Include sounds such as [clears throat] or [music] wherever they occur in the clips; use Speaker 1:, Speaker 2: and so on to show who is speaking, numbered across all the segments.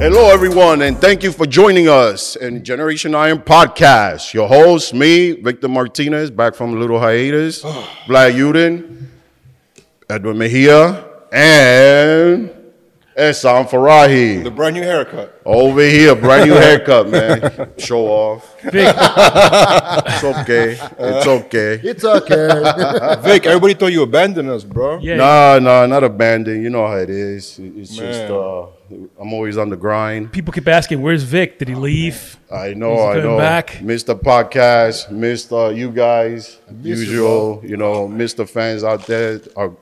Speaker 1: Hello, everyone, and thank you for joining us in Generation Iron Podcast. Your host, me, Victor Martinez, back from a little hiatus, [sighs] Vlad Yudin, Edwin Mejia, and Ehsan Farahi.
Speaker 2: The brand new haircut.
Speaker 1: Over here, brand new [laughs] haircut, man. Show off. [laughs] it's okay. It's okay.
Speaker 3: It's okay. [laughs]
Speaker 2: Vic, everybody thought you abandoned us, bro.
Speaker 4: Yeah.
Speaker 1: Nah, nah, not abandoned. You know how it is. It's just, uh, I'm always on the grind.
Speaker 4: People keep asking, "Where's Vic? Did he leave?"
Speaker 1: I know,
Speaker 4: He's
Speaker 1: I know.
Speaker 4: back.
Speaker 1: Missed the podcast, missed uh, you guys, usual, you know, missed the fans out there, our,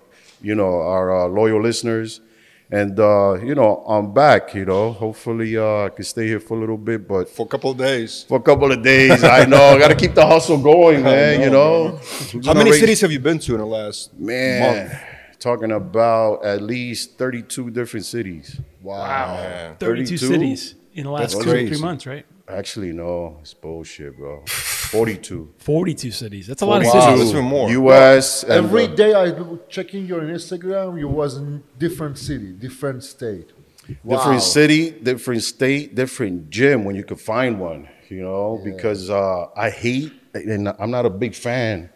Speaker 1: you know, our uh, loyal listeners. And, uh, you know, I'm back, you know. Hopefully uh, I can stay here for a little bit, but
Speaker 2: For a couple of days.
Speaker 1: for a couple of days, I know. I got to keep the hustle going, [laughs] man, you know.
Speaker 2: How many cities have you been to in the last
Speaker 1: Man,
Speaker 2: month?
Speaker 1: Talking about at least 32 different cities.
Speaker 2: Wow,
Speaker 4: Thirty-two
Speaker 1: 32?
Speaker 4: cities in the last
Speaker 2: That's
Speaker 4: two or three months, right?
Speaker 1: Actually, no, it's bullshit, bro. [laughs] 42.
Speaker 4: Forty-two cities. That's a lot of cities.
Speaker 2: that's even more.
Speaker 1: U.S. and,
Speaker 3: Every
Speaker 1: uh,
Speaker 3: day I do checking your Instagram, you was in different city, different state. Wow.
Speaker 1: different city, different state, different gym when you could find one, you know, because uh, I hate, and I'm not a big fan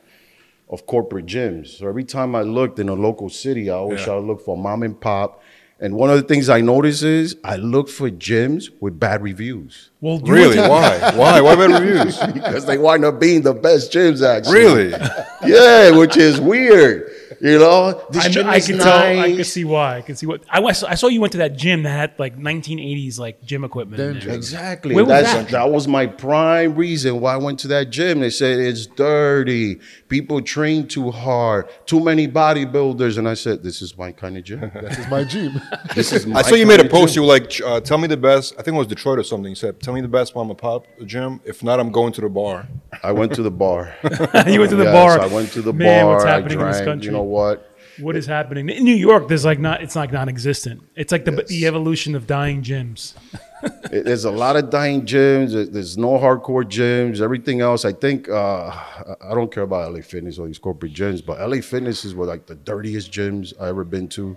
Speaker 1: of corporate gyms. So every time I looked in a local city, I always
Speaker 2: Yeah.
Speaker 1: try to look for mom and pop. And one of the things I notice is I look for gyms with bad reviews
Speaker 4: Well,
Speaker 2: Really? Why? Why? Why bad [laughs] reviews?
Speaker 1: because they wind up being the best gyms, actually.
Speaker 2: Really? [laughs]
Speaker 1: Yeah, which is weird. You know, this
Speaker 4: I,
Speaker 1: gym
Speaker 4: I
Speaker 1: is
Speaker 4: can tell. I can see why. I can see what. I, was- I saw you went to that gym that had like 1980s like gym equipment.
Speaker 3: Then-
Speaker 1: Exactly.
Speaker 4: Where was that?
Speaker 1: that was my prime reason why I went to that gym. They said it's dirty. People train too hard. Too many bodybuilders. And I said, this is my kind of gym.
Speaker 3: This is my gym. [laughs]
Speaker 1: This is [laughs] my
Speaker 2: I saw you made a post.
Speaker 1: gym.
Speaker 2: You were like, uh, tell me the best. I think it was Detroit or something. You said, tell me the best mom and pop gym. If not, I'm going to the bar.
Speaker 1: I went to the bar. [laughs]
Speaker 4: you went to the
Speaker 1: Yes,
Speaker 4: bar.
Speaker 1: I went to the
Speaker 4: Man,
Speaker 1: bar.
Speaker 4: what's
Speaker 1: I
Speaker 4: happening in this
Speaker 1: drank.
Speaker 4: country?
Speaker 1: You know what?
Speaker 4: What is happening in New York? There's like not. It's like non-existent. It's like the the evolution of dying gyms. [laughs]
Speaker 1: It- There's a lot of dying gyms. There's no hardcore gyms. Everything else, I think, uh, I- I don't care about LA Fitness or these corporate gyms, but LA Fitness is what like the dirtiest gyms I ever been to.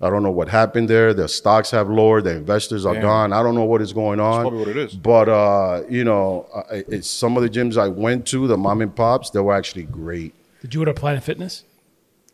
Speaker 1: I don't know what happened there. The stocks have lowered. The investors are
Speaker 2: Damn.
Speaker 1: gone. I don't know what is going on.
Speaker 2: probably what it is.
Speaker 1: But uh, you know, I- it's some of the gyms I went to, the mom and pops, they were actually great.
Speaker 4: Did you go to Planet Fitness?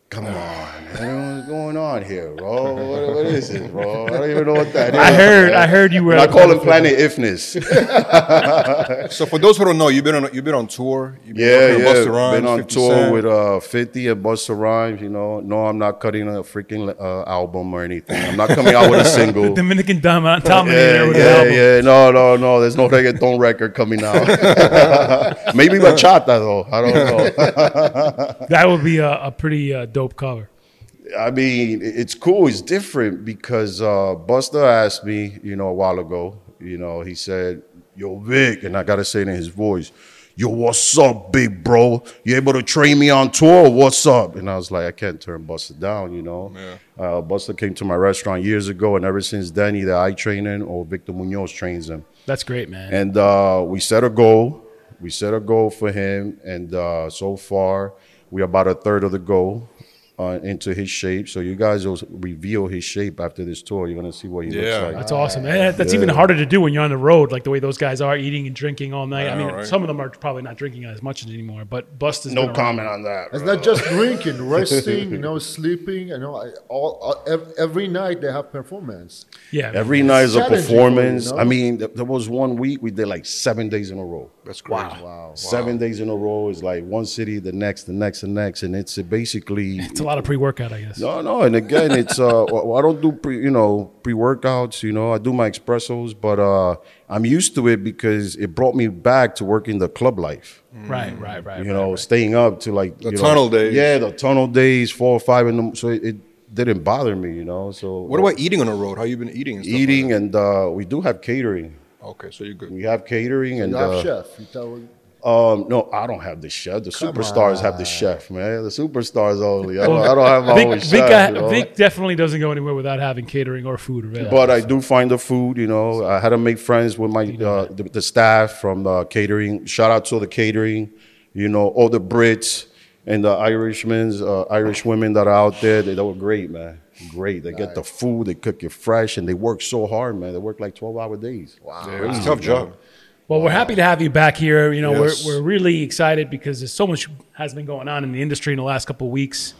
Speaker 1: Come on, man. What's going on here, bro? What, what is this, bro? I don't even know what that is.
Speaker 4: I heard.
Speaker 1: man.
Speaker 4: I heard you were.
Speaker 1: I call it Planet Ifness. [laughs]
Speaker 2: So for those who don't know, you've been on you've been on tour. You've been
Speaker 1: Yeah, yeah.
Speaker 2: Busta Rhymes,
Speaker 1: Been on
Speaker 2: 50
Speaker 1: tour
Speaker 2: Cent.
Speaker 1: with uh, 50 and Busta Rhymes. You know, no, I'm not cutting a freaking uh, album or anything. I'm not coming out with a [laughs] single.
Speaker 4: Dominican Dom- Dominator
Speaker 1: yeah,
Speaker 4: with an
Speaker 1: yeah,
Speaker 4: album.
Speaker 1: yeah. No, no, no. There's no reggaeton record coming out. [laughs] Maybe bachata though. I don't know.
Speaker 4: That would be a, a pretty uh, dope cover.
Speaker 1: I mean, it's cool. It's different because uh, Busta asked me, you know, a while ago. You know, he said, "Yo, Vic," and I gotta say it in his voice. Yo, what's up, big bro? You able to train me on tour? What's up? And I was like, I can't turn Busta down, you know. Uh, Busta came to my restaurant years ago, and ever since then, either I train him or Victor Munoz trains him.
Speaker 4: That's great, man.
Speaker 1: And uh, we set a goal. We set a goal for him, and uh, so far we're about a third of the goal uh, into his shape. So you guys will reveal his shape after this tour. You're gonna see what he
Speaker 2: Yeah.
Speaker 1: looks like.
Speaker 4: That's awesome. And that's even harder to do when you're on the road, like the way those guys are eating and drinking all night. I,
Speaker 2: I
Speaker 4: mean,
Speaker 2: know, right?
Speaker 4: some of them are probably not drinking as much anymore, but Busta's
Speaker 1: no
Speaker 4: been around.
Speaker 1: comment on that.
Speaker 3: It's not just drinking, [laughs] resting, you know, sleeping. You know, all, all every night they have performance.
Speaker 4: Yeah,
Speaker 1: Every night is a
Speaker 3: challenging for you,
Speaker 1: performance. I mean, th- there was one week we did like seven days in a row.
Speaker 2: That's crazy.
Speaker 3: Wow.
Speaker 1: Seven days in a row is like one city, the next, the next, the next, and it's basically [laughs]
Speaker 4: it's a lot of pre-workout, I guess.
Speaker 1: No, no, and again, it's uh, [laughs] well, I don't do pre, you know, pre workouts. You know, I do my expressos, but uh, I'm used to it because it brought me back to working the club life.
Speaker 4: Right, right, right.
Speaker 1: You
Speaker 4: right,
Speaker 1: know,
Speaker 4: right.
Speaker 1: staying up to like
Speaker 2: The
Speaker 1: you know-
Speaker 2: tunnel days.
Speaker 1: Yeah, the tunnel days, four or five in the. So it, it didn't bother me, you know. So
Speaker 2: What about eating on the road? How you been eating? And stuff like
Speaker 1: eating? And uh, we do have catering.
Speaker 2: okay, so you're good.
Speaker 1: We have catering and
Speaker 3: You have
Speaker 1: uh,
Speaker 3: chef. You tell
Speaker 1: um, no, I don't have the chef. The
Speaker 3: Come
Speaker 1: superstars have the chef, man. The superstars only. I don't, I don't have my
Speaker 4: Vic,
Speaker 1: own
Speaker 4: Vic,
Speaker 1: chef.
Speaker 4: got-
Speaker 1: you know?
Speaker 4: Vic definitely doesn't go anywhere without having catering or food available.
Speaker 1: But I do find the food, you know. I had to make friends with my uh, the, the staff from the catering. Shout out to the catering, you know, all the Brits and the Irishmen's, uh, Irish women that are out there. They, they were great, man. Great. They get the food, they cook it fresh, and they work so hard, man. They work like twelve hour days. Wow.
Speaker 2: Yeah, it's a tough job.
Speaker 4: Well, we're happy to have you back here. You know,
Speaker 2: Yes.
Speaker 4: we're, we're really excited because there's so much has been going on in the industry in the last couple of weeks,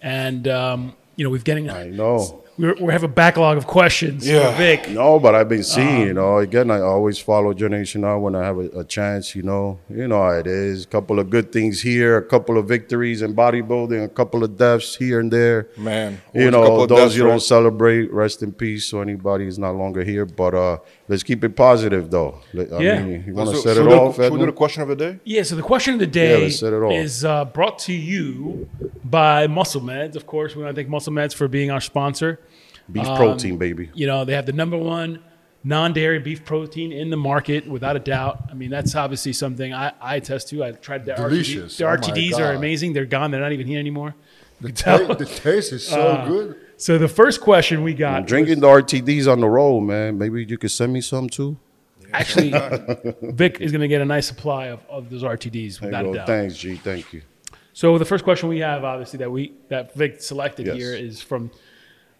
Speaker 4: and um, you know we've getting
Speaker 1: I know.
Speaker 4: We're, we have a backlog of questions
Speaker 2: Yeah.
Speaker 4: for Vic.
Speaker 1: No, but I've been seeing,
Speaker 4: Um,
Speaker 1: you know, again, I always follow Generation Now when I have a, a chance, you know. You know how it is. A couple of good things here, a couple of victories in bodybuilding, a couple of deaths here and there.
Speaker 2: Man,
Speaker 1: You
Speaker 2: always a couple
Speaker 1: know, those
Speaker 2: deaths,
Speaker 1: you don't
Speaker 2: right?
Speaker 1: celebrate, rest in peace. So anybody is not longer here. But uh let's keep it positive, though. I
Speaker 4: Yeah.
Speaker 1: mean, you want to
Speaker 2: So-
Speaker 1: set
Speaker 2: should
Speaker 1: it off,
Speaker 2: Should we do the question of the day?
Speaker 4: Yeah, so the question of the day
Speaker 1: let's set it off.
Speaker 4: is uh, brought to you by Muscle Meds. Of course, we want to thank Muscle Meds for being our sponsor.
Speaker 1: Beef
Speaker 4: um,
Speaker 1: protein, baby.
Speaker 4: You know, they have the number one non-dairy beef protein in the market, without a doubt. I mean, that's obviously something I, I attest to. I tried the
Speaker 3: Delicious.
Speaker 4: RTD. The
Speaker 3: Oh
Speaker 4: RTDs are amazing. They're gone. They're not even here anymore.
Speaker 3: the, [laughs] ta- the taste is so
Speaker 4: Uh,
Speaker 3: good.
Speaker 4: So the first question we got
Speaker 1: I'm
Speaker 4: was-
Speaker 1: drinking the RTDs on the road, man. Maybe you could send me some too. [laughs]
Speaker 4: actually [laughs] Vic is going to get a nice supply of, of those RTDs without a doubt.
Speaker 1: Thanks, G. Thank you.
Speaker 4: So the first question we have, obviously, that we that Vic selected
Speaker 1: Yes.
Speaker 4: here is from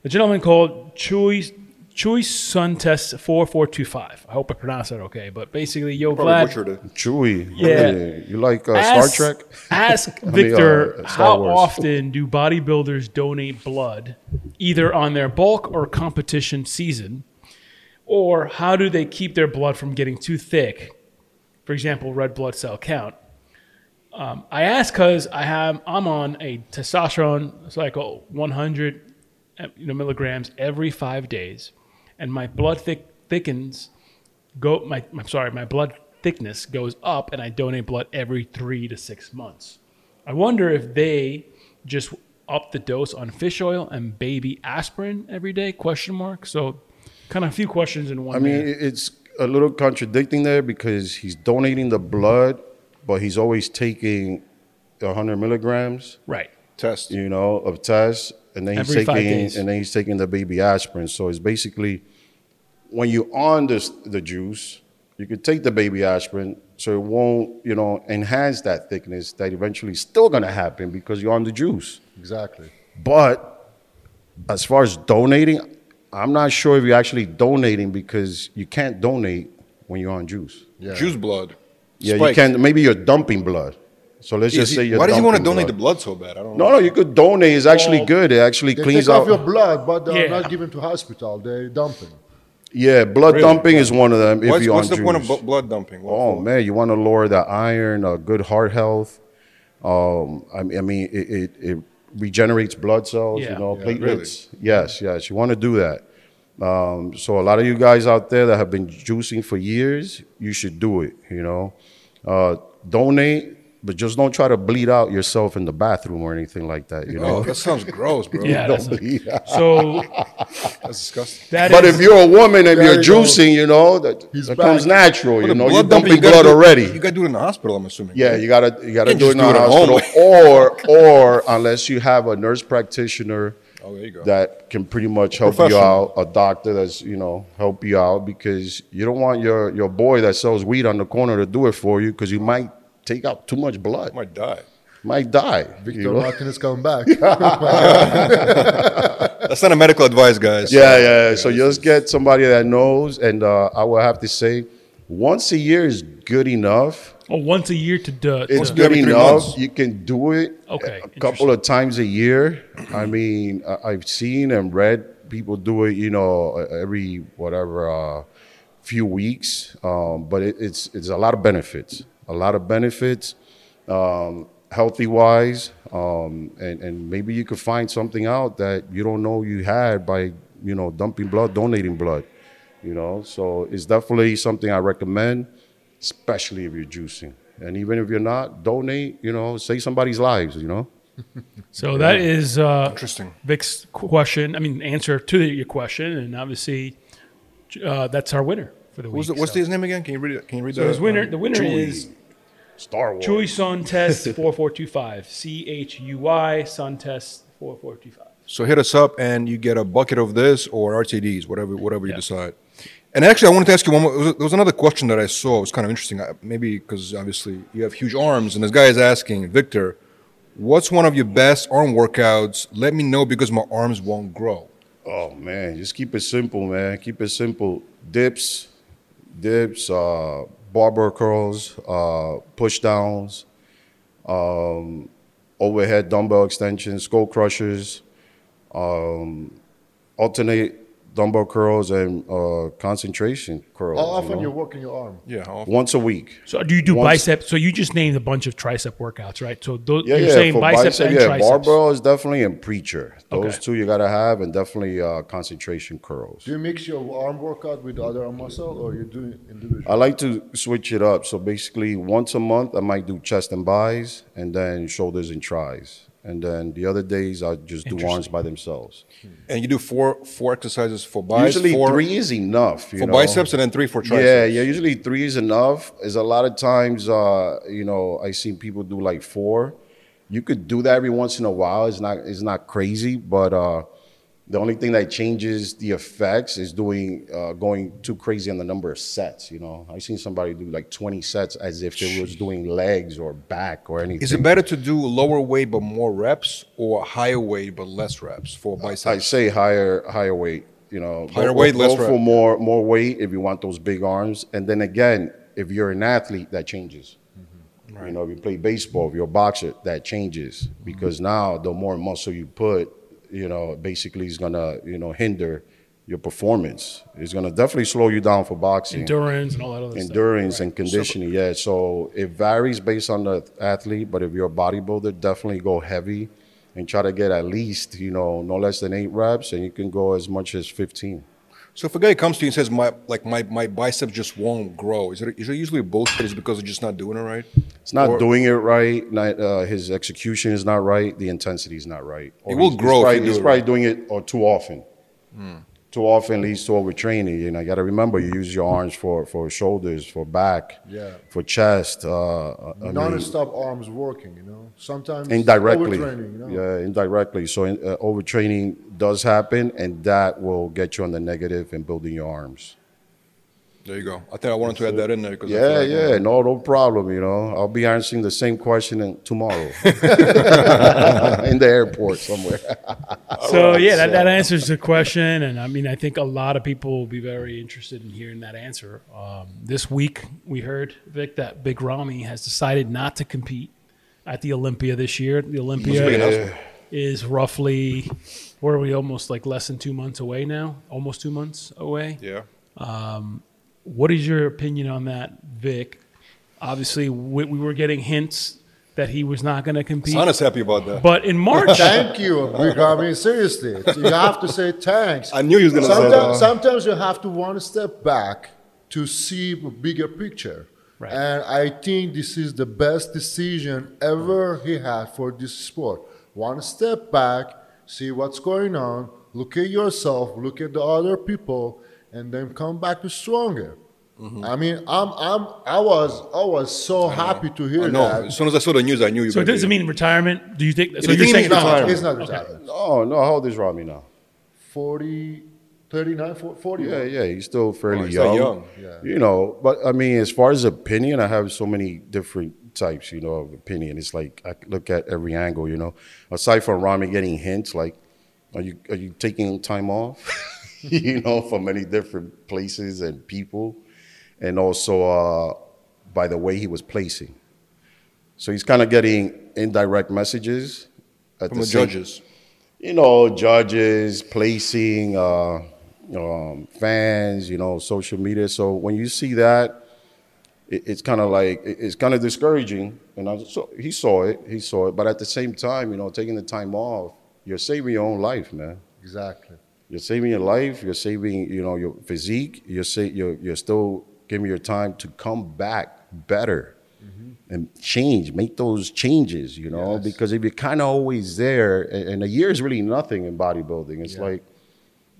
Speaker 4: a gentleman called Chewy Chewy Sun Test four four two five. I hope I pronounced that okay. But basically, yo,
Speaker 2: Probably
Speaker 4: Vlad,
Speaker 2: butchered it.
Speaker 1: Chewy.
Speaker 4: Yeah.
Speaker 1: Hey, You like uh,
Speaker 4: ask,
Speaker 1: Star Trek?
Speaker 4: Ask [laughs]
Speaker 1: mean,
Speaker 4: Victor
Speaker 1: uh, Star
Speaker 4: how
Speaker 1: Wars.
Speaker 4: often do bodybuilders donate blood, either on their bulk or competition season, or how do they keep their blood from getting too thick? For example, red blood cell count. Um, I ask because I have I'm on a testosterone cycle 100 uh, you know, milligrams every five days, and my blood thick thickens. Go my I'm sorry, my blood thickness goes up, and I donate blood every three to six months. I wonder if they just up the dose on fish oil and baby aspirin every day? Question mark. So, kind of a few questions in one.
Speaker 1: I mean,
Speaker 4: there.
Speaker 1: it's a little contradicting there because he's donating the blood, but he's always taking 100 milligrams,
Speaker 4: right.
Speaker 2: Test.
Speaker 1: you know, of test, and then he's
Speaker 4: Every
Speaker 1: taking and then he's taking the baby aspirin. So it's basically when you're on this the juice, you could take the baby aspirin, so it won't, you know, enhance that thickness that eventually is still gonna happen because you're on the juice.
Speaker 3: Exactly.
Speaker 1: But as far as donating, I'm not sure if you're actually donating because you can't donate when you're on juice.
Speaker 3: Yeah.
Speaker 2: Juice blood.
Speaker 1: Yeah, you can't. Maybe you're dumping blood. So let's
Speaker 2: Is
Speaker 1: just
Speaker 2: he-
Speaker 1: say you're.
Speaker 2: why does he want to
Speaker 1: dumping
Speaker 2: donate the
Speaker 1: blood.
Speaker 2: blood so bad? I don't
Speaker 1: No,
Speaker 2: know.
Speaker 1: no, you could donate. It's actually
Speaker 4: Well,
Speaker 1: good. It actually
Speaker 3: They
Speaker 1: cleans
Speaker 3: take off
Speaker 1: out.
Speaker 3: your blood, but they're
Speaker 4: Yeah.
Speaker 3: not given to hospital. They're dumping.
Speaker 1: yeah, blood
Speaker 2: Really?
Speaker 1: dumping is one of them. If
Speaker 2: What's,
Speaker 1: you're
Speaker 2: what's
Speaker 1: on
Speaker 2: the point of
Speaker 1: juice.
Speaker 2: blood dumping? What
Speaker 1: Oh
Speaker 2: for?
Speaker 1: man, you want to lower the iron, uh, good heart health. Um, I, mean- I mean, it, it, it regenerates blood cells.
Speaker 4: Yeah.
Speaker 1: You know,
Speaker 2: Yeah,
Speaker 1: platelets. Yes, yes. You want to do that. Um, so a lot of you guys out there that have been juicing for years, you should do it. You know, uh, donate, but just don't try to bleed out yourself in the bathroom or anything like that. You
Speaker 2: Oh,
Speaker 1: know.
Speaker 2: that sounds gross, bro. [laughs]
Speaker 4: Yeah,
Speaker 1: Don't
Speaker 4: that's-
Speaker 1: bleed out.
Speaker 4: so
Speaker 2: That's disgusting.
Speaker 4: that
Speaker 1: But
Speaker 4: is-
Speaker 1: if you're a woman,
Speaker 3: and
Speaker 1: you're juicing, you know that,
Speaker 3: He's
Speaker 1: that comes natural.
Speaker 2: Well,
Speaker 1: You know, you're
Speaker 2: dumping,
Speaker 1: dumping
Speaker 2: you gotta
Speaker 1: blood
Speaker 2: do-
Speaker 1: already.
Speaker 2: You got to do it in the hospital, I'm assuming.
Speaker 1: Yeah,
Speaker 2: right?
Speaker 1: you gotta you gotta
Speaker 2: can't
Speaker 1: do it in
Speaker 2: do
Speaker 1: the
Speaker 2: it at home.
Speaker 1: hospital, or [laughs] or unless you have a nurse practitioner
Speaker 2: Oh, there you go.
Speaker 1: that can pretty much help you out, a doctor that's you know help you out because you don't want your your boy that sells weed on the corner to do it for you because you might take out too much blood,
Speaker 2: might die.
Speaker 1: might die.
Speaker 3: Victor
Speaker 1: you know?
Speaker 3: Martin is coming back. [laughs]
Speaker 2: That's not a medical advice, guys.
Speaker 1: Yeah, yeah. So just get somebody that knows, and uh, I will have to say, once a year is good enough.
Speaker 4: oh, once a year to do.
Speaker 1: It's good enough.
Speaker 2: months.
Speaker 1: You can do it
Speaker 4: Okay,
Speaker 1: a couple of times a year. I mean, I- I've seen and read people do it, you know, every whatever uh, few weeks. Um, but it, it's it's a lot of benefits, a lot of benefits, um, healthy wise, um, and and maybe you could find something out that you don't know you had by you know dumping blood, donating blood. You know, so it's definitely something I recommend especially if you're juicing. And even if you're not, donate, you know, save somebody's lives, you know? [laughs]
Speaker 4: So that is uh,
Speaker 2: Interesting.
Speaker 4: Vic's question. I mean, answer to your question, and obviously, uh, that's our winner for the
Speaker 2: Who's
Speaker 4: week.
Speaker 2: the, what's
Speaker 4: so.
Speaker 2: his name again? Can you read it? Can you read
Speaker 4: So
Speaker 2: that?
Speaker 4: his winner, the winner
Speaker 1: Chewy.
Speaker 4: is
Speaker 1: Star Wars.
Speaker 4: Chewy Sun Test [laughs] four four two five. C H U Y Sun Test four four two five.
Speaker 2: So hit us up, and you get a bucket of this or RTDs, whatever whatever you
Speaker 4: Yeah.
Speaker 2: decide. And actually, I wanted to ask you one more. There was, there was another question that I saw. It was kind of interesting. I- Maybe because obviously you have huge arms, and this guy is asking Victor, "What's one of your best arm workouts? Let me know because my arms won't grow."
Speaker 1: Oh man, just keep it simple, man. Keep it simple. Dips, dips, uh, barbell curls, uh, push downs, um, overhead dumbbell extensions, skull crushers, um, alternate dumbbell curls and uh, concentration curls.
Speaker 3: How
Speaker 1: you
Speaker 3: often
Speaker 1: know?
Speaker 3: you're working your arm?
Speaker 2: Yeah. how often?
Speaker 1: Once a week.
Speaker 4: So do you do
Speaker 1: Once-
Speaker 4: bicep? So you just named a bunch of tricep workouts, right? So those,
Speaker 1: Yeah,
Speaker 4: you're
Speaker 1: yeah.
Speaker 4: saying
Speaker 1: for
Speaker 4: biceps and
Speaker 1: yeah,
Speaker 4: triceps.
Speaker 1: barbell is definitely and preacher. Those
Speaker 4: Okay.
Speaker 1: two you gotta have, and definitely uh, concentration curls.
Speaker 3: Do you mix your arm workout with other arm muscle, or you do it individually?
Speaker 1: I like to switch it up. So basically, once a month, I might do chest and buys, and then shoulders and tries. And then the other days, I just do arms by themselves.
Speaker 2: And you do four four exercises for biceps.
Speaker 1: usually
Speaker 2: four
Speaker 1: three is enough. You
Speaker 2: for
Speaker 1: know?
Speaker 2: biceps, and then three for triceps.
Speaker 1: Yeah, yeah. Usually three is enough. Is a lot of times, uh, you know, I seen people do like four. You could do that every once in a while. It's not, it's not crazy, but uh, the only thing that changes the effects is doing, uh, going too crazy on the number of sets. You know, I seen somebody do like twenty sets as if they was doing legs or back or anything.
Speaker 2: Is it better to do lower weight but more reps, or higher weight but less reps for biceps?
Speaker 1: I say higher higher weight. You know,
Speaker 2: Higher
Speaker 1: go,
Speaker 2: weight,
Speaker 1: go
Speaker 2: less
Speaker 1: for
Speaker 2: rep.
Speaker 1: more more weight if you want those big arms. And then again, if you're an athlete, that changes.
Speaker 2: Mm-hmm.
Speaker 1: You know, if you play baseball, if you're a boxer, that changes because now the more muscle you put, you know, basically is gonna you know hinder your performance. It's gonna definitely slow you down for boxing
Speaker 4: endurance and all that other
Speaker 1: endurance
Speaker 4: stuff.
Speaker 1: and conditioning. yeah, so it varies based on the athlete, but if you're a bodybuilder, definitely go heavy and try to get at least you know no less than eight reps, and you can go as much as fifteen.
Speaker 2: So if a guy comes to you and says my like my, my biceps just won't grow, is it is it usually bullshit? Is it because they're just not doing it right?
Speaker 1: It's not
Speaker 2: Or-
Speaker 1: doing it right. Not, uh, his execution is not right. The intensity is not right. Or
Speaker 2: It will
Speaker 1: he's-
Speaker 2: grow
Speaker 1: He's probably, he's probably
Speaker 2: right.
Speaker 1: doing it or too often. Too often leads to overtraining. You know, you got to remember you use your arms for for shoulders, for back,
Speaker 3: Yeah.
Speaker 1: for chest. Uh, I
Speaker 3: Non-stop arms working, you know. Sometimes
Speaker 1: indirectly
Speaker 3: overtraining, you know.
Speaker 1: yeah indirectly so in, uh, overtraining does happen and that will get you on the negative and building your arms
Speaker 2: There you go. I think I wanted to add that in there because
Speaker 1: yeah
Speaker 2: like,
Speaker 1: yeah no no problem you know i'll be answering the same question in, tomorrow [laughs] [laughs] in the airport somewhere [laughs]
Speaker 4: So yeah, that, that answers the question, and I mean, I think a lot of people will be very interested in hearing that answer. Um, this week, we heard Vic that Big Ramy has decided not to compete at the Olympia this year. The
Speaker 2: That's a big
Speaker 4: Olympia
Speaker 2: announcement.
Speaker 4: is roughly, where are we? Almost like less than two months away now. Almost two months away.
Speaker 2: Yeah.
Speaker 4: What is your opinion on that, Vic? Obviously, we, we were getting hints that he was not going to compete,
Speaker 2: Sana's happy about that.
Speaker 4: but in March, [laughs]
Speaker 3: Thank you. Rick. I mean, seriously, you have to say thanks.
Speaker 2: I knew he was gonna say
Speaker 3: sometimes,
Speaker 2: that.
Speaker 3: Sometimes you have to one step back to see the bigger picture.
Speaker 4: Right.
Speaker 3: And I think this is the best decision ever he had for this sport. One step back, see what's going on, look at yourself, look at the other people, and then come back stronger.
Speaker 2: Mm-hmm.
Speaker 3: I mean, I'm, I'm, I was, I was so happy to hear
Speaker 2: I know.
Speaker 3: that.
Speaker 2: As soon as I saw the news, I knew you.
Speaker 4: so
Speaker 2: were
Speaker 4: does it mean retirement? Do you think? So
Speaker 2: you
Speaker 4: you're
Speaker 2: think
Speaker 4: saying
Speaker 2: he's retired?
Speaker 3: No, it's not retired.
Speaker 1: oh no how old is Ramy now
Speaker 3: 40, 39, 40.
Speaker 1: yeah yeah he's still fairly
Speaker 2: Oh, he's
Speaker 1: young.
Speaker 2: young.
Speaker 3: Yeah.
Speaker 1: you know but i mean as far as opinion i have so many different types you know of opinion it's like i look at every angle you know aside from Ramy getting hints like are you are you taking time off [laughs] [laughs] you know from many different places and people and also uh by the way he was placing so he's kind of getting indirect messages at
Speaker 2: from the
Speaker 1: same-
Speaker 2: judges.
Speaker 1: you know, judges, placing, uh, um, fans, you know, social media. So when you see that, it, it's kind of like it- it's kind of discouraging. And I, so he saw it, he saw it. But at the same time, you know, taking the time off, you're saving your own life, man.
Speaker 3: Exactly.
Speaker 1: You're saving your life. You're saving, you know, your physique. You're sa- you're, you're still giving your time to come back better. and change, make those changes, you know,
Speaker 3: Yes.
Speaker 1: because if you're kind of always there, and, and a year is really nothing in bodybuilding. It's like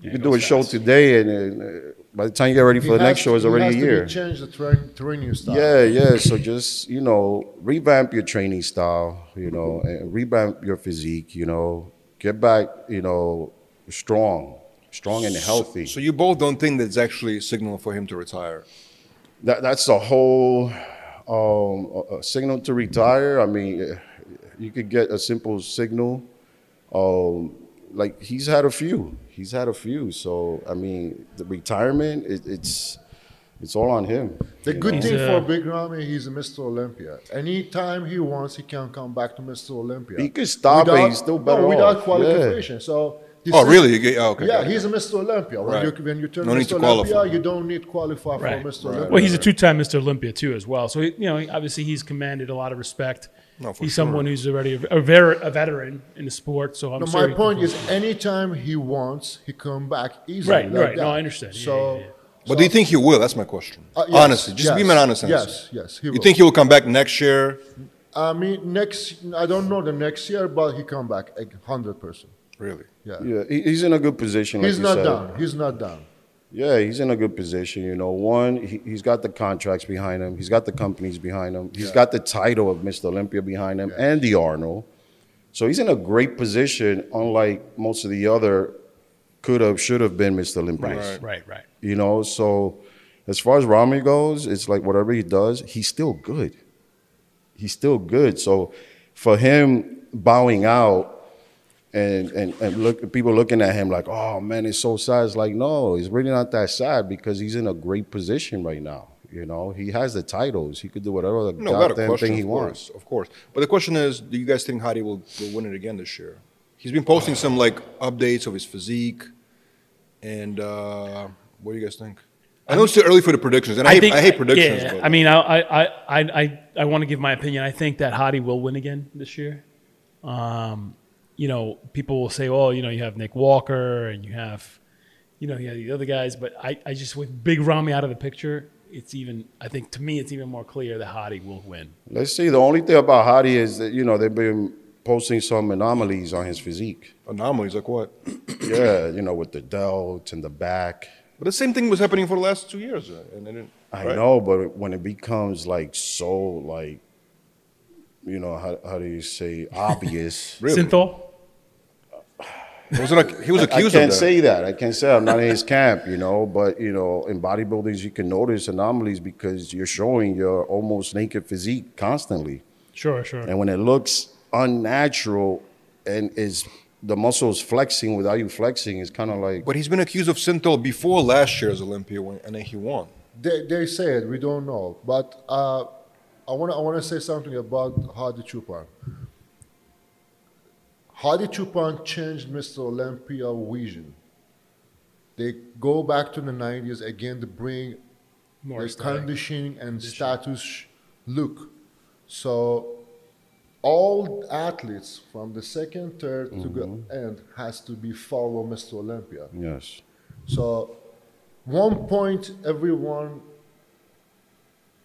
Speaker 1: you
Speaker 4: it
Speaker 1: can do a show
Speaker 4: fast.
Speaker 1: today, and, and uh, by the time you get ready for the next show, it's already a year.
Speaker 3: Change the train, training style.
Speaker 1: Yeah, yeah. So just you know, revamp your training style. You know, and revamp your physique. You know, get back. You know, strong, strong and healthy.
Speaker 2: So you both don't think that's actually a signal for him to retire?
Speaker 1: that that's a whole um, a- a signal to retire. I mean, eh, you could get a simple signal. Um, like he's had a few. He's had a few. So I mean, the retirement, it, it's it's all on him.
Speaker 3: The good
Speaker 4: He's,
Speaker 3: thing
Speaker 4: uh,
Speaker 3: for Big Ramy, he's a Mr. Olympia. Anytime he wants, he can come back to Mr. Olympia.
Speaker 1: He could stop it, he's still better
Speaker 3: no, without
Speaker 1: off.
Speaker 3: qualification. So. This
Speaker 2: Oh,
Speaker 3: is-
Speaker 2: really? You oh, okay,
Speaker 3: yeah,
Speaker 2: got it.
Speaker 3: he's a Mr. Olympia. When,
Speaker 2: Right.
Speaker 3: you, when you turn
Speaker 2: No need
Speaker 3: Mr.
Speaker 2: to
Speaker 3: Olympia,
Speaker 2: qualify.
Speaker 3: you don't need to qualify
Speaker 4: Right.
Speaker 3: for Mr. Olympia.
Speaker 4: Well, he's a two-time Mr. Olympia too, as well. So he- you know, obviously, he's commanded a lot of respect.
Speaker 2: No, for
Speaker 4: he's
Speaker 2: sure.
Speaker 4: someone who's already a, a, ver- a veteran in the sport. So I'm
Speaker 3: No, my point
Speaker 4: can-
Speaker 3: is, anytime he wants, he come back easily.
Speaker 4: Right,
Speaker 3: like
Speaker 4: right. No. I understand.
Speaker 3: So,
Speaker 4: yeah, yeah.
Speaker 2: But do you think he will? That's my question.
Speaker 3: uh, yes,
Speaker 2: Honestly, just
Speaker 3: yes,
Speaker 2: be an honest answer.
Speaker 3: Yes, yes. He
Speaker 2: You think he will come back next year?
Speaker 3: I mean, next. I don't know the next year, but he come back hundred percent.
Speaker 2: Really?
Speaker 3: Yeah.
Speaker 1: Yeah, he, he's in a good position. Like
Speaker 3: He's not
Speaker 1: said.
Speaker 3: done. He's not done.
Speaker 1: Yeah, he's in a good position. You know, one, he, he's got the contracts behind him. He's got the companies behind him. He's got the title of Mr. Olympia behind him and the Arnold. So he's in a great position, unlike most of the other could have, should have been Mr. Olympias.
Speaker 4: Right, right, right.
Speaker 1: You know, so as far as Ramy goes, it's like whatever he does, he's still good. He's still good. So for him bowing out and and, and look people looking at him like, oh man, it's so sad. It's like, no, it's really not that sad because he's in a great position right now. You know, he has the titles. He could do whatever the
Speaker 2: No,
Speaker 1: goddamn
Speaker 2: question,
Speaker 1: thing he
Speaker 2: of
Speaker 1: wants.
Speaker 2: of course. But the question is, do you guys think Hadi will, will win it again this year? He's been posting some like updates of his physique, and uh, what do you guys think? I know it's too early for the predictions, and I, hate, I hate predictions.
Speaker 4: Yeah,
Speaker 2: but
Speaker 4: I mean, I, I, I, I, I want to give my opinion. I think that Hadi will win again this year. Um, you know, people will say, "Oh, you know, you have Nick Walker and you have, you know, you have the other guys." But I, I just with Big Ramy out of the picture, it's even. I think to me, it's even more clear that Hadi will win.
Speaker 1: Let's see. The only thing about Hadi is that you know they've been posting some anomalies on his physique.
Speaker 2: anomalies like what? [clears throat]
Speaker 1: yeah, you know, with the delts and the back.
Speaker 2: But the same thing was happening for the last two years, uh, and it didn't.
Speaker 1: I know, but when it becomes like so like, you know, how, how do you say obvious? [laughs]
Speaker 2: Really?
Speaker 4: Synthol.
Speaker 2: Was it like, he was accused I
Speaker 1: can't
Speaker 2: of that.
Speaker 1: say that. I can't say I'm not in his camp, you know. But you know, in bodybuildings, you can notice anomalies because you're showing your almost naked physique constantly,
Speaker 4: Sure, sure.
Speaker 1: and when it looks unnatural and is the muscles flexing without you flexing, it's kind of like
Speaker 2: But he's been accused of Synthol before last year's Olympia, when, and then he won.
Speaker 3: They, they say it. We don't know. But uh, I want to I want to say something about Hadi Choopan. Hadi Choopan change Mr. Olympia vision. They go back to the 90s again to bring
Speaker 4: More
Speaker 3: the conditioning and status look. So all athletes from the second, third to the mm-hmm. end has to be follow Mr. Olympia.
Speaker 1: yes,
Speaker 3: So, one point everyone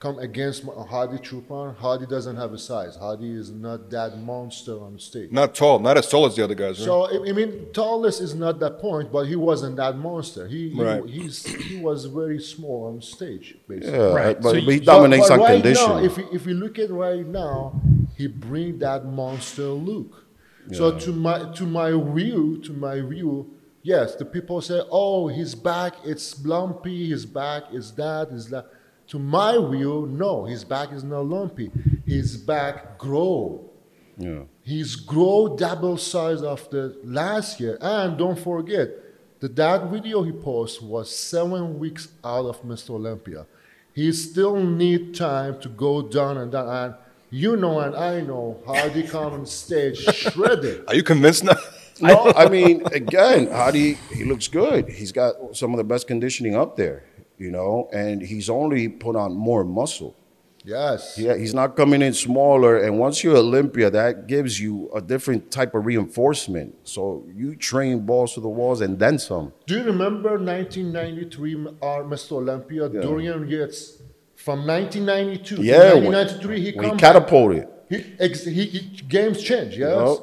Speaker 3: come against Ma- Hadi Choopan. Hadi doesn't have a size. Hadi is not that monster on stage.
Speaker 2: Not tall, not as tall as the other guys. Right?
Speaker 3: So I I mean, tallness is not that point, but he wasn't that monster. He he,
Speaker 2: Right.
Speaker 3: he's, he was very small on stage, basically.
Speaker 1: yeah,
Speaker 4: Right.
Speaker 1: but
Speaker 4: So
Speaker 1: he
Speaker 4: you-
Speaker 1: dominates
Speaker 3: but, but
Speaker 1: on
Speaker 3: right
Speaker 1: condition.
Speaker 3: Now, if, we, if we look at right now, he bring that monster look. So to my to my view, to my view, yes, the people say, "Oh, his back it's lumpy. His back is that is that." To my view, no, his back is not lumpy. His back grow.
Speaker 1: yeah.
Speaker 3: He's grow double size of the last year. And don't forget, that that video he posted was seven weeks out of Mr. Olympia. He still need time to go down and down. And you know and I know how he come on stage [laughs] shredded.
Speaker 2: Are you convinced now?
Speaker 1: No, I mean, again, Hadi, he looks good. He's got some of the best conditioning up there, you know, and he's only put on more muscle.
Speaker 3: Yes.
Speaker 1: Yeah, he's not coming in smaller. And once you're Olympia, that gives you a different type of reinforcement. So you train balls to the walls and then some.
Speaker 3: Do you remember 1993 our uh, Mr. Olympia? Dorian Yates From 1992
Speaker 1: Yeah,
Speaker 3: to
Speaker 1: when-
Speaker 3: 1993, he
Speaker 1: when he catapulted.
Speaker 3: He, he, he- games change. Yes.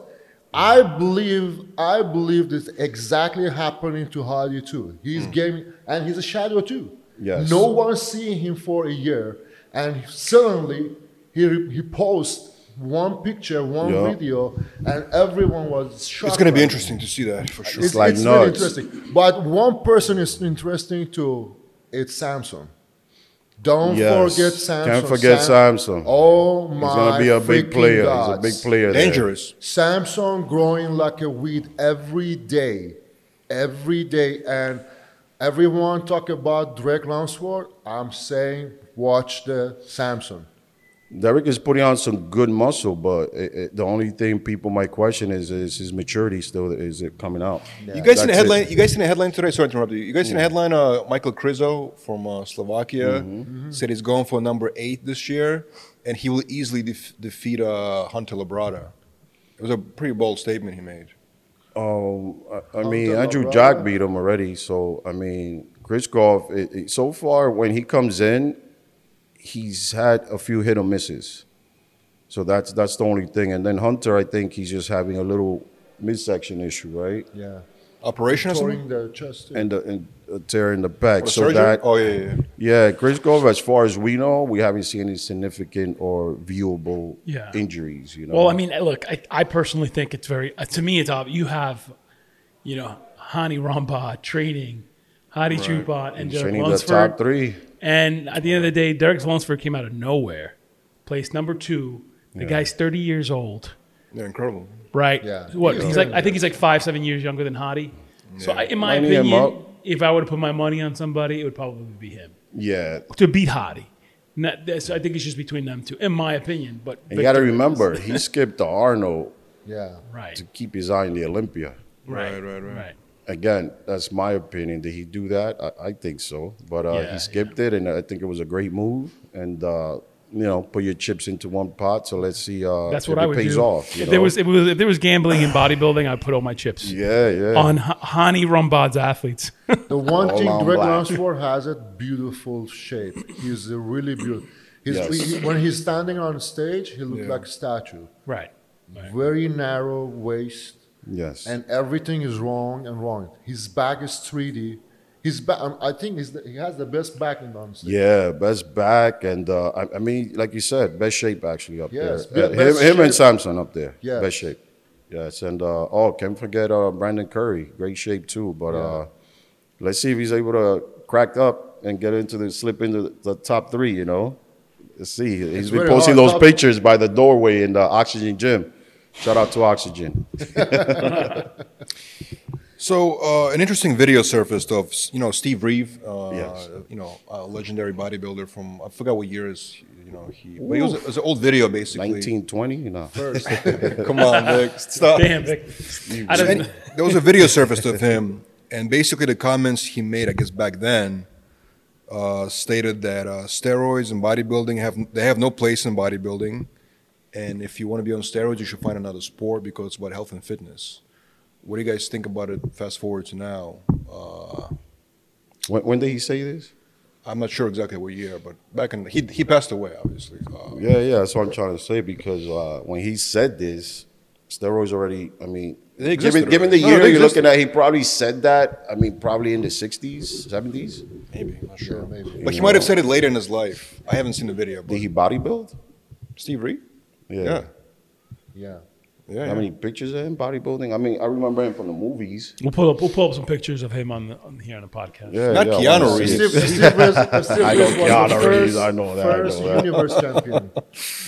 Speaker 3: I believe. I believe this exactly happening to Hadi too. He's hmm. game and he's a shadow too.
Speaker 1: Yes.
Speaker 3: No one seeing him for a year, and suddenly he he posts one picture, one
Speaker 1: Yeah.
Speaker 3: video, and everyone was shocked.
Speaker 2: It's going to be
Speaker 3: by it.
Speaker 2: interesting to see that for sure.
Speaker 3: It's,
Speaker 1: like
Speaker 3: it's really interesting. But one person is interesting too. It's Samson. Don't
Speaker 1: Yes.
Speaker 3: forget Samson.
Speaker 1: Can't forget
Speaker 3: Sam-
Speaker 1: Samson.
Speaker 3: Oh my!
Speaker 1: He's gonna be a big player.
Speaker 3: gods.
Speaker 1: He's a big player. there.
Speaker 2: Dangerous.
Speaker 3: Samson growing like a weed every day, every day, and everyone talk about Derek Lunsford. I'm saying watch the Samson.
Speaker 1: Derek is putting on some good muscle, but it, it, the only thing people might question is is his maturity still is it coming out?
Speaker 2: You guys seen a headline?
Speaker 1: it.
Speaker 2: You guys seen a headline today? Sorry to interrupt you. You guys seen a headline? Uh, Michael Krizo from uh, Slovakia
Speaker 1: Mm-hmm.
Speaker 2: said he's going for number eight this year, and he will easily def- defeat uh, Hunter Labrada. It was a pretty bold statement he made.
Speaker 1: Um, I, I mean, Andrew
Speaker 3: Labrada.
Speaker 1: Jack beat him already. So I mean, Chris Goff. It, it, so far, when he comes in, he's had a few hit or misses. So that's that's the only thing. And then Hunter, I think he's just having a little midsection issue, right?
Speaker 3: Yeah,
Speaker 2: Operation or something?
Speaker 3: the chest. too.
Speaker 1: And the and a tear in the back.
Speaker 2: Or
Speaker 1: So
Speaker 2: surgery?
Speaker 1: that
Speaker 2: oh yeah, yeah, yeah.
Speaker 1: Yeah, Chris Goff, as far as we know, we haven't seen any significant or viewable
Speaker 4: Yeah.
Speaker 1: injuries. You know.
Speaker 4: Well, I mean, look, I, I personally think it's very, uh, to me, it's obvious. You have, you know, Hany Rambod training, Hadi Choopan, and
Speaker 1: He's
Speaker 4: Derek
Speaker 1: training the
Speaker 4: Lunsford.
Speaker 1: top three.
Speaker 4: And at the end of the day, Derek Lunsford came out of nowhere, placed number two. The guy's 30 years old,
Speaker 2: They're incredible.
Speaker 4: Right?
Speaker 3: Yeah.
Speaker 4: What?
Speaker 3: Yeah.
Speaker 4: He's like, I think he's like five, seven years younger than Hadi. So, I, in my
Speaker 1: Lining
Speaker 4: opinion, if I were to put my money on somebody, it would probably be him
Speaker 1: Yeah,
Speaker 4: to beat Hadi. Not, so I think it's just between them two, in my opinion. But
Speaker 1: and you got to remember, he skipped the Arnold [laughs]
Speaker 3: yeah,
Speaker 4: right,
Speaker 1: to keep his eye on the Olympia.
Speaker 4: right,
Speaker 2: Right, right, right.
Speaker 4: right.
Speaker 1: Again, that's my opinion. Did he do that? I, I think so. But uh,
Speaker 4: Yeah,
Speaker 1: he skipped it, and I think it was a great move. And uh, you know, put your chips into one pot. So let's see. Uh,
Speaker 4: That's
Speaker 1: if
Speaker 4: what I
Speaker 1: it
Speaker 4: would
Speaker 1: pays
Speaker 4: do.
Speaker 1: off. you
Speaker 4: if there was, if, it was, if there was gambling in bodybuilding, I'd put all my chips
Speaker 1: yeah, yeah.
Speaker 4: on H- Hany Rambod's athletes. [laughs]
Speaker 3: The one
Speaker 1: All
Speaker 3: thing
Speaker 1: on
Speaker 3: Greg
Speaker 1: black.
Speaker 3: Has a beautiful shape. He's a really beautiful. He's,
Speaker 1: Yes.
Speaker 3: he- when he's standing on stage, he looks
Speaker 2: Yeah.
Speaker 3: like a statue.
Speaker 4: Right. right.
Speaker 3: Very narrow waist,
Speaker 1: yes.
Speaker 3: and everything is wrong and wrong. His back is 3D. His back, um, I think he's the, he has the best back in on stage.
Speaker 1: Yeah, best back, and uh, I, I mean, like you said, best shape actually up
Speaker 3: Yes,
Speaker 1: there.
Speaker 3: be-
Speaker 1: Uh, him, him and
Speaker 3: shape.
Speaker 1: Samson up there.
Speaker 3: Yes.
Speaker 1: best shape. Yes, and uh, oh, can't forget uh, Brandon Curry, great shape too. But uh, let's see if he's able to crack up and get into the slip into the, the top three. You know, let's see. He's
Speaker 3: It's
Speaker 1: been posting
Speaker 3: hard.
Speaker 1: those
Speaker 3: Top-
Speaker 1: pictures by the doorway in the Oxygen Gym. Shout out to Oxygen. [laughs] [laughs] [laughs]
Speaker 2: So uh, an interesting video surfaced of you know Steve Reeve, uh,
Speaker 1: Yes.
Speaker 2: you know a legendary bodybuilder from I forgot what years you know he, but it was, it was an old video basically.
Speaker 1: Nineteen twenty, you know. [laughs]
Speaker 2: Come on, Vic, [laughs] stop.
Speaker 4: Damn, Vic. I don't,
Speaker 2: there was a video surfaced of him, and basically the comments he made, I guess back then, uh, stated that uh, steroids and bodybuilding have they have no place in bodybuilding, and if you want to be on steroids, you should find another sport because it's about health and fitness. What do you guys think about it? Fast forward to now. Uh,
Speaker 1: When, when did he say this?
Speaker 2: I'm not sure exactly what year, but back in he he passed away, obviously. Uh,
Speaker 1: Yeah, yeah, that's what I'm trying to say because uh, when he said this, steroids already. I mean,
Speaker 2: They
Speaker 1: given, given the
Speaker 2: already. No,
Speaker 1: year you're
Speaker 2: existed.
Speaker 1: looking at, he probably said that. I mean, probably in the '60s, '70s.
Speaker 2: maybe, I'm not sure.
Speaker 3: Yeah, maybe.
Speaker 2: But he might have said it later in his life. I haven't seen the video. But
Speaker 1: Did he bodybuild?
Speaker 2: Steve Reeve?
Speaker 1: Yeah.
Speaker 2: Yeah.
Speaker 3: Yeah.
Speaker 2: Yeah.
Speaker 1: How many pictures of him bodybuilding? I mean, I remember him from the movies.
Speaker 4: we'll pull up. We'll pull up some pictures of him on, the, on here on the podcast.
Speaker 1: Yeah,
Speaker 2: Not
Speaker 1: yeah, I
Speaker 2: Keanu Reeves.
Speaker 1: it.
Speaker 3: Steve, Steve Reeves, Steve [laughs]
Speaker 1: I know
Speaker 3: Reeves
Speaker 1: Keanu
Speaker 3: the
Speaker 1: Reeves, I know that, I
Speaker 3: first
Speaker 1: know that.
Speaker 3: universe champion. [laughs]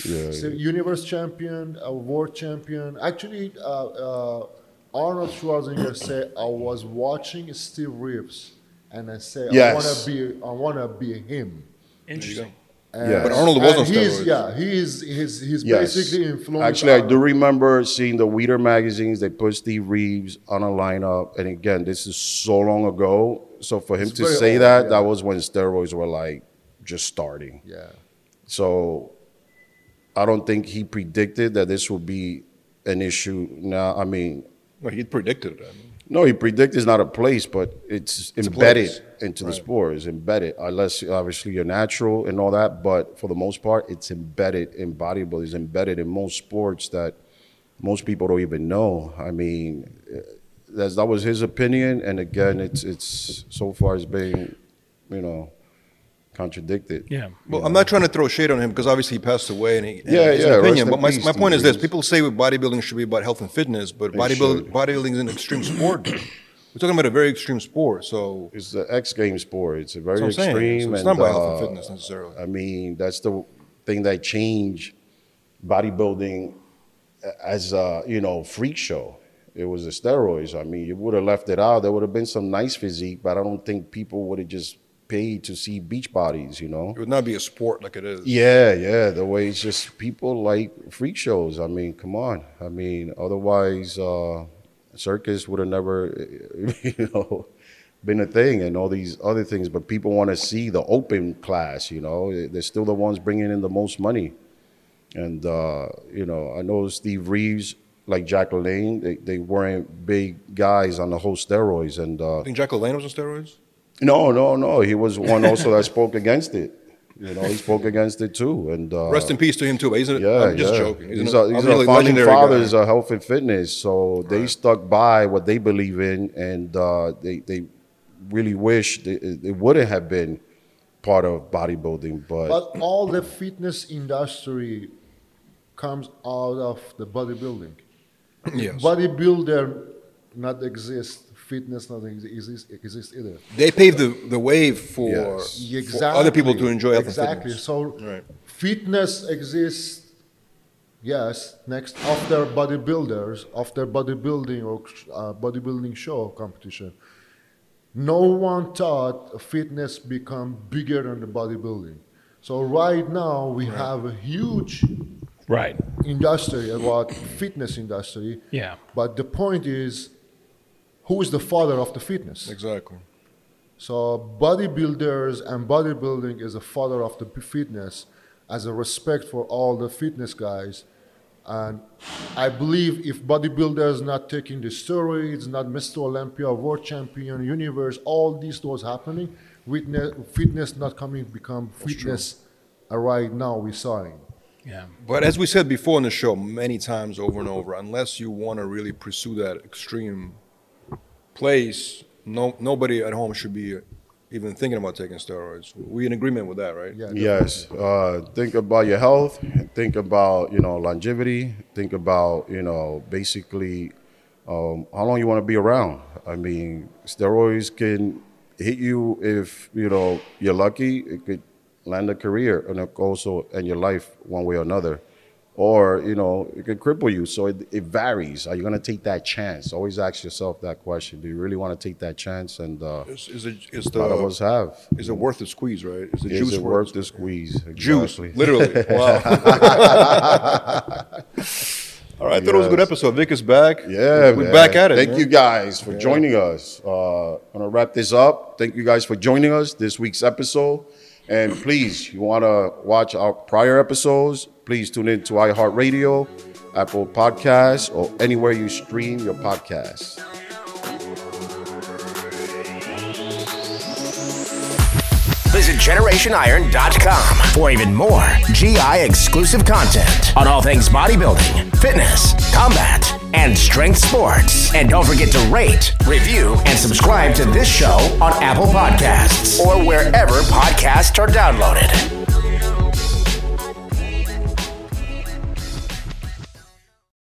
Speaker 1: Yeah,
Speaker 3: So universe champion, a world champion. Actually, uh, uh, Arnold Schwarzenegger said, "I was watching Steve Reeves, and I said, I want to be, I want to be him."
Speaker 4: Interesting.
Speaker 3: And,
Speaker 1: Yes.
Speaker 2: But Arnold was
Speaker 3: and
Speaker 2: on
Speaker 3: he's,
Speaker 2: steroids.
Speaker 3: Yeah, he's he's he's
Speaker 1: Yes.
Speaker 3: basically influenced.
Speaker 1: Actually, I do remember seeing the Weider magazines. They put Steve Reeves on a lineup, and again, this is so long ago. So for him
Speaker 3: It's
Speaker 1: to say
Speaker 3: old,
Speaker 1: that,
Speaker 3: yeah.
Speaker 1: that was when steroids were like just starting.
Speaker 3: Yeah,
Speaker 1: So I don't think he predicted that this would be an issue. Now, I mean,
Speaker 2: Well, he predicted it. I mean.
Speaker 1: No, he predict is not a place, but it's, embedded
Speaker 2: place.
Speaker 1: into the sport. It's embedded, unless obviously you're natural and all that. But for the most part, it's embedded in bodybuilding. It's embedded in most sports that most people don't even know. I mean, that's, that was his opinion, and again, it's it's so far it's been, you know, contradicted.
Speaker 4: Yeah.
Speaker 2: Well, I'm not trying to throw shade on him because obviously he passed away and he and
Speaker 1: Yeah,
Speaker 2: it's
Speaker 1: yeah,
Speaker 2: an opinion. But my,
Speaker 1: peace
Speaker 2: my point is this: people say bodybuilding should be about health and fitness, but bodybuilding bodybuilding is an extreme sport. We're talking about a very extreme sport, so
Speaker 1: It's an X game sport. It's a very
Speaker 2: That's what I'm saying.
Speaker 1: extreme.
Speaker 2: So it's
Speaker 1: and,
Speaker 2: not about health and
Speaker 1: uh,
Speaker 2: fitness necessarily.
Speaker 1: I mean, that's the thing that changed bodybuilding as a you know freak show. It was the steroids. I mean, you would have left it out. There would have been some nice physique, but I don't think people would have just paid to see beach bodies. You know.
Speaker 2: it would not be a sport like it is.
Speaker 1: Yeah, yeah. The way it's just people like freak shows. I mean, come on. I mean, otherwise, uh, circus would have never, [laughs] you know, been a thing and all these other things. But people want to see the open class. You know, they're still the ones bringing in the most money. And uh, you know, I know Steve Reeves, like Jack LaLanne, they, they weren't big guys on the whole steroids. And uh,
Speaker 2: I think Jack LaLanne was on steroids.
Speaker 1: No, no, no. He was one also that spoke against it. You know, he spoke against it too. And uh,
Speaker 2: Rest in peace to him too. But he's an,
Speaker 1: yeah,
Speaker 2: I'm just
Speaker 1: yeah.
Speaker 2: joking. He's
Speaker 1: These
Speaker 2: an,
Speaker 1: are, these
Speaker 2: obviously
Speaker 1: are founding
Speaker 2: legendary guy.
Speaker 1: of health and fitness, so they stuck by what they believe in, and uh, they they really wish they, it wouldn't have been part of bodybuilding. But,
Speaker 3: But all the fitness industry comes out of the bodybuilding.
Speaker 2: Yes.
Speaker 3: Bodybuilder not exist, fitness doesn't ex- exist, exist either.
Speaker 2: They paved the, the way for,
Speaker 1: Yes.
Speaker 2: for other people to enjoy health
Speaker 3: exactly.
Speaker 2: and fitness.
Speaker 3: So
Speaker 2: Right.
Speaker 3: fitness exists. Yes, next after bodybuilders, after bodybuilding or uh, bodybuilding show competition, no one thought fitness become bigger than the bodybuilding. So right now we have a huge
Speaker 4: Right.
Speaker 3: industry about fitness industry.
Speaker 4: Yeah.
Speaker 3: But the point is, who is the father of the fitness?
Speaker 2: Exactly.
Speaker 3: So bodybuilders and bodybuilding is the father of the fitness as a respect for all the fitness guys. And I believe if bodybuilders not taking the steroids, not Mr. Olympia, world champion, universe, all these was happening, witness, fitness not coming become fitness uh, right now we saw it.
Speaker 4: Yeah.
Speaker 2: But as we said before in the show, many times over and over, unless you want to really pursue that extreme place, no nobody at home should be even thinking about taking steroids. We in agreement with that, right?
Speaker 3: Yeah,
Speaker 1: yes, uh, think about your health. Think about you know longevity. Think about you know basically um, how long you want to be around. I mean, steroids can hit you if you know you're lucky. It could land a career and also end your life one way or another, or you know it could cripple you. So it, it varies. Are you going to take that chance? Always ask yourself that question. Do you really want to take that chance? And uh,
Speaker 2: Is, is it is
Speaker 1: a lot of us have.
Speaker 2: is it worth the squeeze, right? Is the
Speaker 1: Is
Speaker 2: juice
Speaker 1: it
Speaker 2: worth
Speaker 1: worth the squeeze?
Speaker 2: juice?
Speaker 1: Exactly.
Speaker 2: Literally. [laughs] Wow. [laughs] All right, I thought it was a good episode. Vic is back.
Speaker 1: Yeah,
Speaker 2: we're
Speaker 1: man.
Speaker 2: back at it.
Speaker 1: Thank
Speaker 2: man.
Speaker 1: you guys for joining us. Uh, I'm gonna wrap this up. Thank you guys for joining us this week's episode. And please, you want to watch our prior episodes? Please tune in to iHeartRadio, Apple Podcasts, or anywhere you stream your podcasts.
Speaker 5: Visit GenerationIron.com for even more GI exclusive content on all things bodybuilding, fitness, combat, and strength sports. And don't forget to rate, review, and subscribe to this show on Apple Podcasts or wherever podcasts are downloaded.